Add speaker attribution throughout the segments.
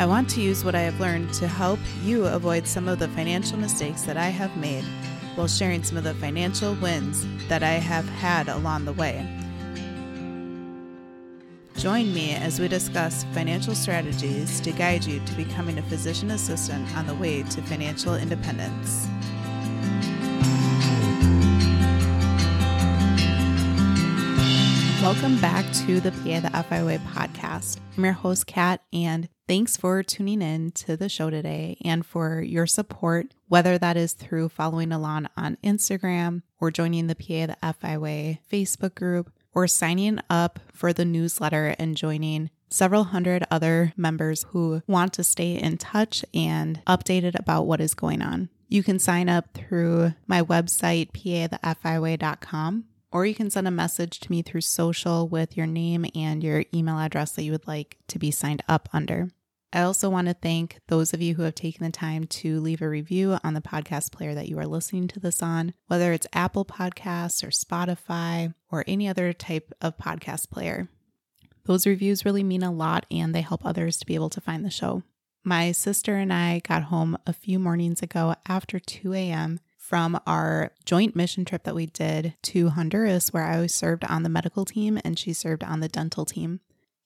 Speaker 1: I want to use what I have learned to help you avoid some of the financial mistakes that I have made while sharing some of the financial wins that I have had along the way. Join me as we discuss financial strategies to guide you to becoming a physician assistant on the way to financial independence. Welcome back to the PA the FI Way podcast. I'm your host, Kat, and thanks for tuning in to the show today and for your support, whether that is through following along on Instagram or joining the PA the FI Way Facebook group or signing up for the newsletter and joining several hundred other members who want to stay in touch and updated about what is going on. You can sign up through my website, pathefiway.com, or you can send a message to me through social with your name and your email address that you would like to be signed up under. I also want to thank those of you who have taken the time to leave a review on the podcast player that you are listening to this on, whether it's Apple Podcasts or Spotify or any other type of podcast player. Those reviews really mean a lot and they help others to be able to find the show. My sister and I got home a few mornings ago after 2 a.m from our joint mission trip that we did to Honduras, where I served on the medical team and she served on the dental team.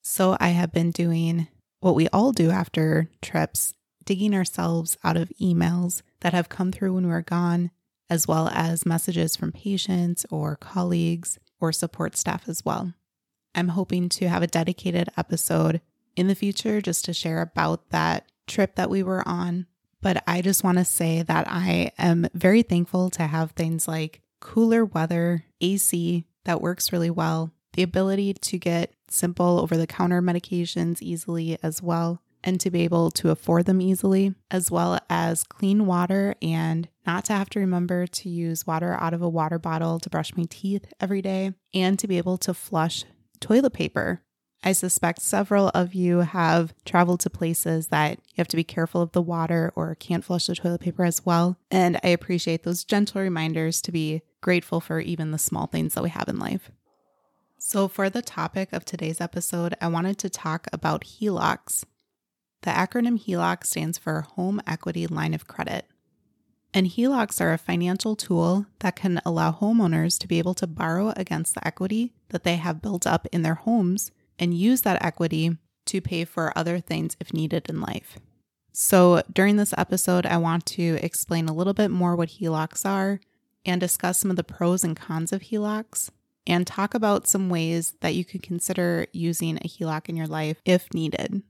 Speaker 1: So I have been doing what we all do after trips, digging ourselves out of emails that have come through when we are gone, as well as messages from patients or colleagues or support staff as well. I'm hoping to have a dedicated episode in the future just to share about that trip that we were on but I just want to say that I am very thankful to have things like cooler weather, AC that works really well, the ability to get simple over the counter medications easily as well, and to be able to afford them easily, as well as clean water and not to have to remember to use water out of a water bottle to brush my teeth every day, and to be able to flush toilet paper I suspect several of you have traveled to places that you have to be careful of the water or can't flush the toilet paper as well. And I appreciate those gentle reminders to be grateful for even the small things that we have in life. So, for the topic of today's episode, I wanted to talk about HELOCs. The acronym HELOC stands for Home Equity Line of Credit. And HELOCs are a financial tool that can allow homeowners to be able to borrow against the equity that they have built up in their homes and use that equity to pay for other things if needed in life. So, during this episode, I want to explain a little bit more what HELOCs are and discuss some of the pros and cons of HELOCs and talk about some ways that you could consider using a HELOC in your life if needed.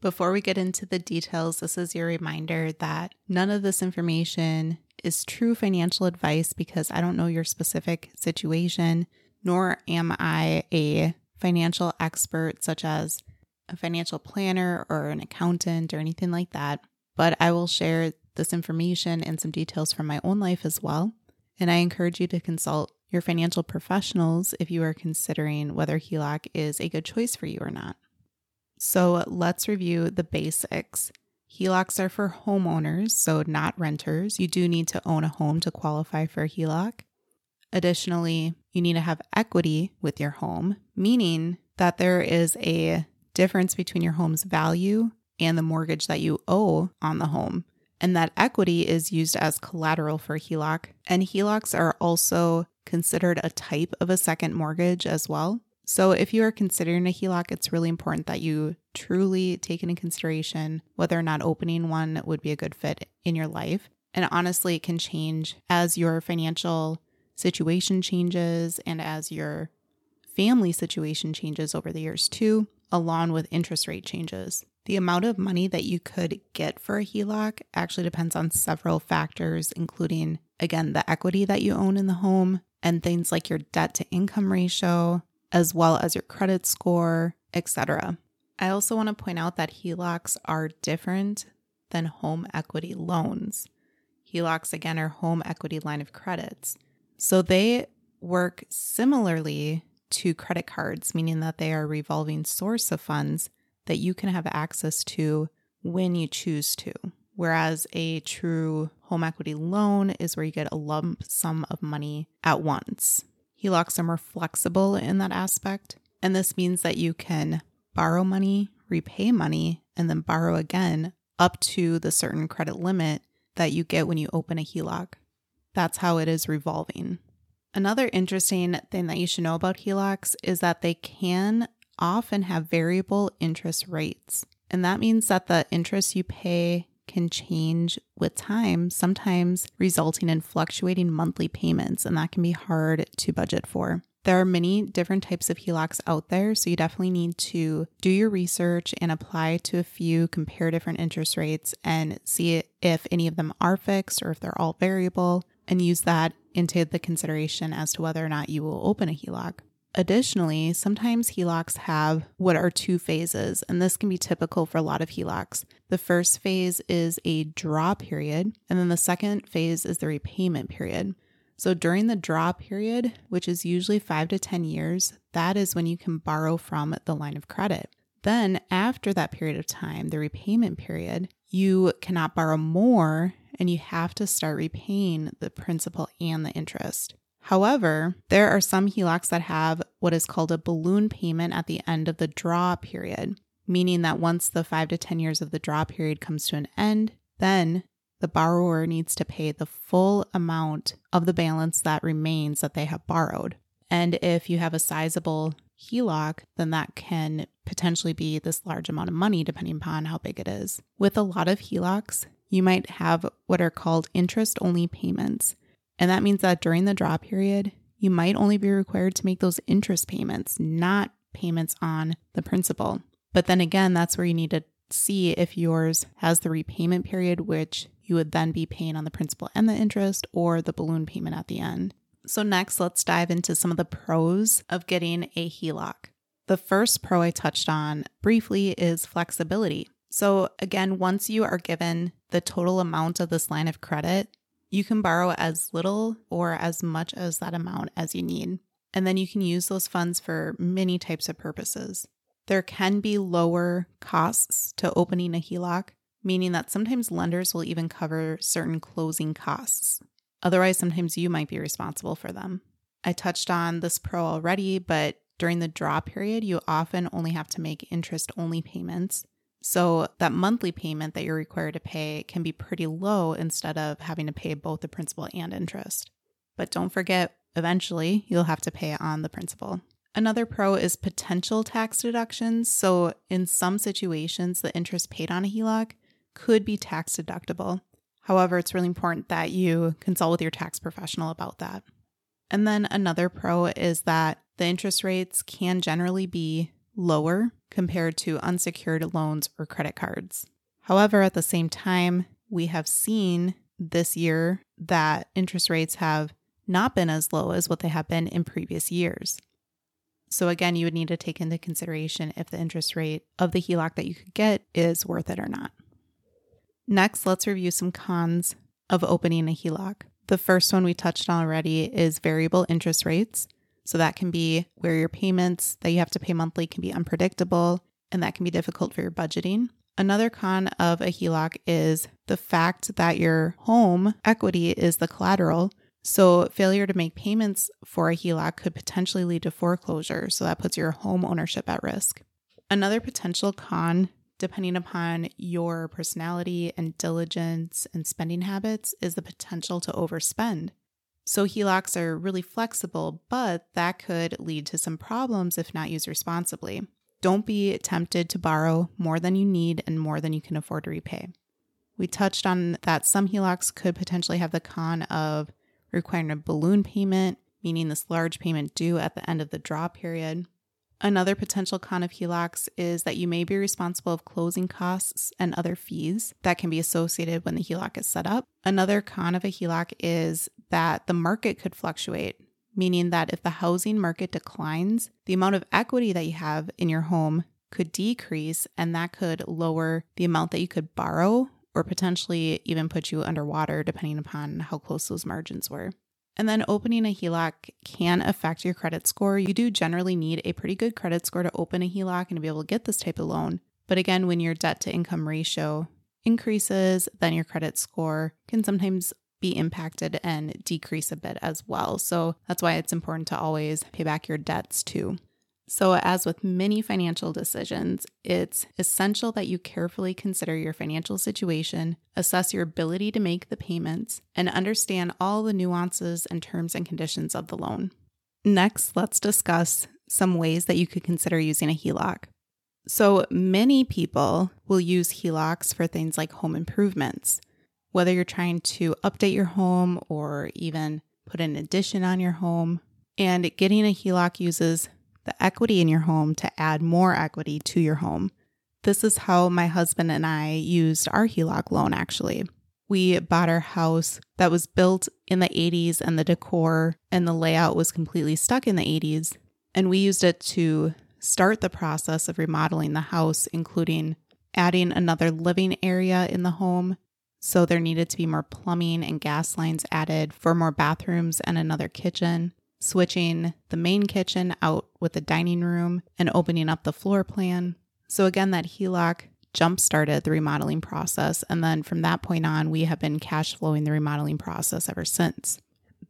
Speaker 1: Before we get into the details, this is your reminder that none of this information is true financial advice because I don't know your specific situation, nor am I a financial expert, such as a financial planner or an accountant or anything like that, but I will share this information and some details from my own life as well. And I encourage you to consult your financial professionals if you are considering whether HELOC is a good choice for you or not. So let's review the basics. HELOCs are for homeowners, so not renters. You do need to own a home to qualify for a HELOC. Additionally, you need to have equity with your home, meaning that there is a difference between your home's value and the mortgage that you owe on the home. And that equity is used as collateral for HELOC. And HELOCs are also considered a type of a second mortgage as well. So if you are considering a HELOC, it's really important that you truly take into consideration whether or not opening one would be a good fit in your life. And honestly, it can change as your financial situation changes and as your family situation changes over the years too, along with interest rate changes. The amount of money that you could get for a HELOC actually depends on several factors, including, again, the equity that you own in the home and things like your debt to income ratio, as well as your credit score, etc. I also want to point out that HELOCs are different than home equity loans. HELOCs, again, are home equity line of credits. So they work similarly to credit cards, meaning that they are a revolving source of funds that you can have access to when you choose to. Whereas a true home equity loan is where you get a lump sum of money at once. HELOCs are more flexible in that aspect. And this means that you can borrow money, repay money, and then borrow again up to the certain credit limit that you get when you open a HELOC. That's how it is revolving. Another interesting thing that you should know about HELOCs is that they can often have variable interest rates. And that means that the interest you pay can change with time, sometimes resulting in fluctuating monthly payments, and that can be hard to budget for. There are many different types of HELOCs out there, so you definitely need to do your research and apply to a few, compare different interest rates, and see if any of them are fixed or if they're all variable, and use that into the consideration as to whether or not you will open a HELOC. Additionally, sometimes HELOCs have what are two phases, and this can be typical for a lot of HELOCs. The first phase is a draw period, and then the second phase is the repayment period. So during the draw period, which is usually five to 10 years, that is when you can borrow from the line of credit. Then, after that period of time, the repayment period, you cannot borrow more and you have to start repaying the principal and the interest. However, there are some HELOCs that have what is called a balloon payment at the end of the draw period, meaning that once the five to 10 years of the draw period comes to an end, then the borrower needs to pay the full amount of the balance that remains that they have borrowed. And if you have a sizable HELOC, then that can potentially be this large amount of money, depending upon how big it is. With a lot of HELOCs, you might have what are called interest only payments. And that means that during the draw period, you might only be required to make those interest payments, not payments on the principal. But then again, that's where you need to see if yours has the repayment period, which you would then be paying on the principal and the interest or the balloon payment at the end. So, next, let's dive into some of the pros of getting a HELOC. The first pro I touched on briefly is flexibility. So, again, once you are given the total amount of this line of credit, you can borrow as little or as much as that amount as you need. And then you can use those funds for many types of purposes. There can be lower costs to opening a HELOC, meaning that sometimes lenders will even cover certain closing costs. Otherwise, sometimes you might be responsible for them. I touched on this pro already, but during the draw period, you often only have to make interest only payments. So that monthly payment that you're required to pay can be pretty low instead of having to pay both the principal and interest. But don't forget, eventually you'll have to pay on the principal. Another pro is potential tax deductions. So, in some situations, the interest paid on a HELOC could be tax deductible. However, it's really important that you consult with your tax professional about that. And then another pro is that the interest rates can generally be lower compared to unsecured loans or credit cards. However, at the same time, we have seen this year that interest rates have not been as low as what they have been in previous years. So, again, you would need to take into consideration if the interest rate of the HELOC that you could get is worth it or not. Next, let's review some cons of opening a HELOC. The first one we touched on already is variable interest rates. So that can be where your payments that you have to pay monthly can be unpredictable and that can be difficult for your budgeting. Another con of a HELOC is the fact that your home equity is the collateral. So, failure to make payments for a HELOC could potentially lead to foreclosure. So, that puts your home ownership at risk. Another potential con, depending upon your personality and diligence and spending habits, is the potential to overspend. So HELOCs are really flexible, but that could lead to some problems if not used responsibly. Don't be tempted to borrow more than you need and more than you can afford to repay. We touched on that some HELOCs could potentially have the con of requiring a balloon payment, meaning this large payment due at the end of the draw period. Another potential con of HELOCs is that you may be responsible of closing costs and other fees that can be associated when the HELOC is set up. Another con of a HELOC is that the market could fluctuate, meaning that if the housing market declines, the amount of equity that you have in your home could decrease and that could lower the amount that you could borrow or potentially even put you underwater depending upon how close those margins were. And then opening a HELOC can affect your credit score. You do generally need a pretty good credit score to open a HELOC and to be able to get this type of loan. But again, when your debt to income ratio increases, then your credit score can sometimes be impacted and decrease a bit as well. So that's why it's important to always pay back your debts too. So, as with many financial decisions, it's essential that you carefully consider your financial situation, assess your ability to make the payments, and understand all the nuances and terms and conditions of the loan. Next, let's discuss some ways that you could consider using a HELOC. So, many people will use HELOCs for things like home improvements whether you're trying to update your home or even put an addition on your home. And getting a HELOC uses the equity in your home to add more equity to your home. This is how my husband and I used our HELOC loan actually. We bought our house that was built in the 80s and the decor and the layout was completely stuck in the 80s. And we used it to start the process of remodeling the house, including adding another living area in the home so there needed to be more plumbing and gas lines added for more bathrooms and another kitchen, switching the main kitchen out with the dining room and opening up the floor plan. So again, that HELOC jump started the remodeling process. And then from that point on, we have been cash flowing the remodeling process ever since.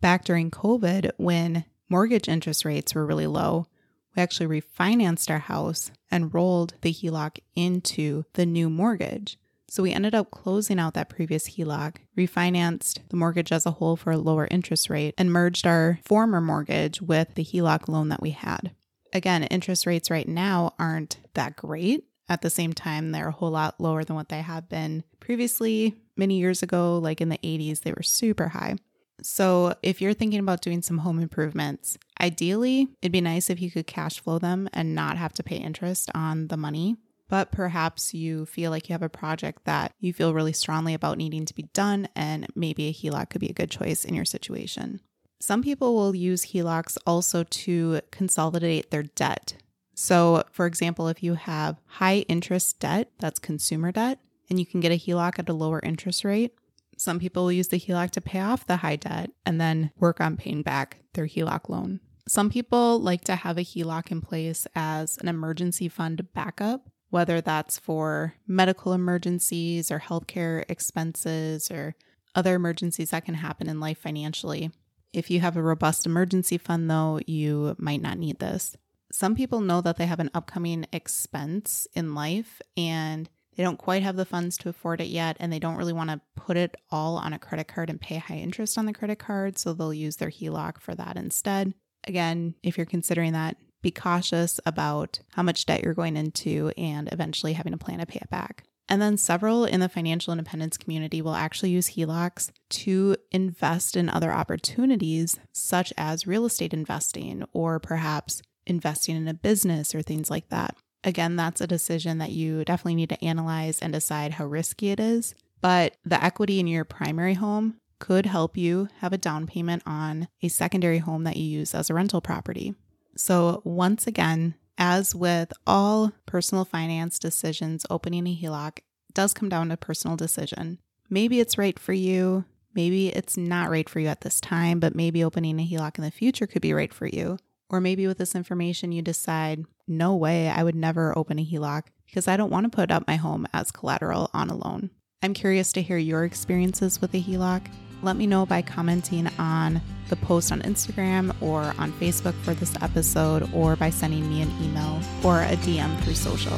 Speaker 1: Back during COVID, when mortgage interest rates were really low, we actually refinanced our house and rolled the HELOC into the new mortgage. So we ended up closing out that previous HELOC, refinanced the mortgage as a whole for a lower interest rate, and merged our former mortgage with the HELOC loan that we had. Again, interest rates right now aren't that great. At the same time, they're a whole lot lower than what they have been previously. Many years ago, like in the 80s, they were super high. So, if you're thinking about doing some home improvements, ideally, it'd be nice if you could cash flow them and not have to pay interest on the money but perhaps you feel like you have a project that you feel really strongly about needing to be done, and maybe a HELOC could be a good choice in your situation. Some people will use HELOCs also to consolidate their debt. So, for example, if you have high interest debt, that's consumer debt, and you can get a HELOC at a lower interest rate, some people will use the HELOC to pay off the high debt and then work on paying back their HELOC loan. Some people like to have a HELOC in place as an emergency fund backup whether that's for medical emergencies or healthcare expenses or other emergencies that can happen in life financially. If you have a robust emergency fund, though, you might not need this. Some people know that they have an upcoming expense in life and they don't quite have the funds to afford it yet, and they don't really want to put it all on a credit card and pay high interest on the credit card, so they'll use their HELOC for that instead. Again, if you're considering that, be cautious about how much debt you're going into and eventually having a plan to pay it back. And then several in the financial independence community will actually use HELOCs to invest in other opportunities, such as real estate investing or perhaps investing in a business or things like that. Again, that's a decision that you definitely need to analyze and decide how risky it is. But the equity in your primary home could help you have a down payment on a secondary home that you use as a rental property. So, once again, as with all personal finance decisions, opening a HELOC does come down to personal decision. Maybe it's right for you, maybe it's not right for you at this time, but maybe opening a HELOC in the future could be right for you. Or maybe with this information, you decide, no way, I would never open a HELOC because I don't want to put up my home as collateral on a loan. I'm curious to hear your experiences with a HELOC let me know by commenting on the post on Instagram or on Facebook for this episode or by sending me an email or a DM through social.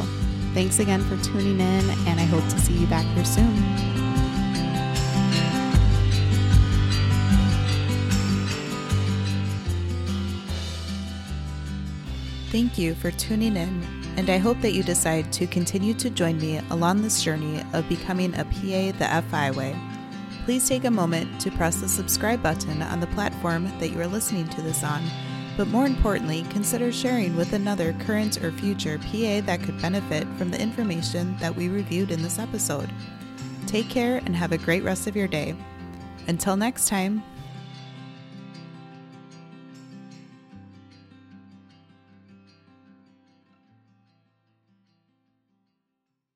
Speaker 1: Thanks again for tuning in, and I hope to see you back here soon. Thank you for tuning in, and I hope that you decide to continue to join me along this journey of becoming a PA the FI way please take a moment to press the subscribe button on the platform that you are listening to this on. But more importantly, consider sharing with another current or future PA that could benefit from the information that we reviewed in this episode. Take care and have a great rest of your day. Until next time.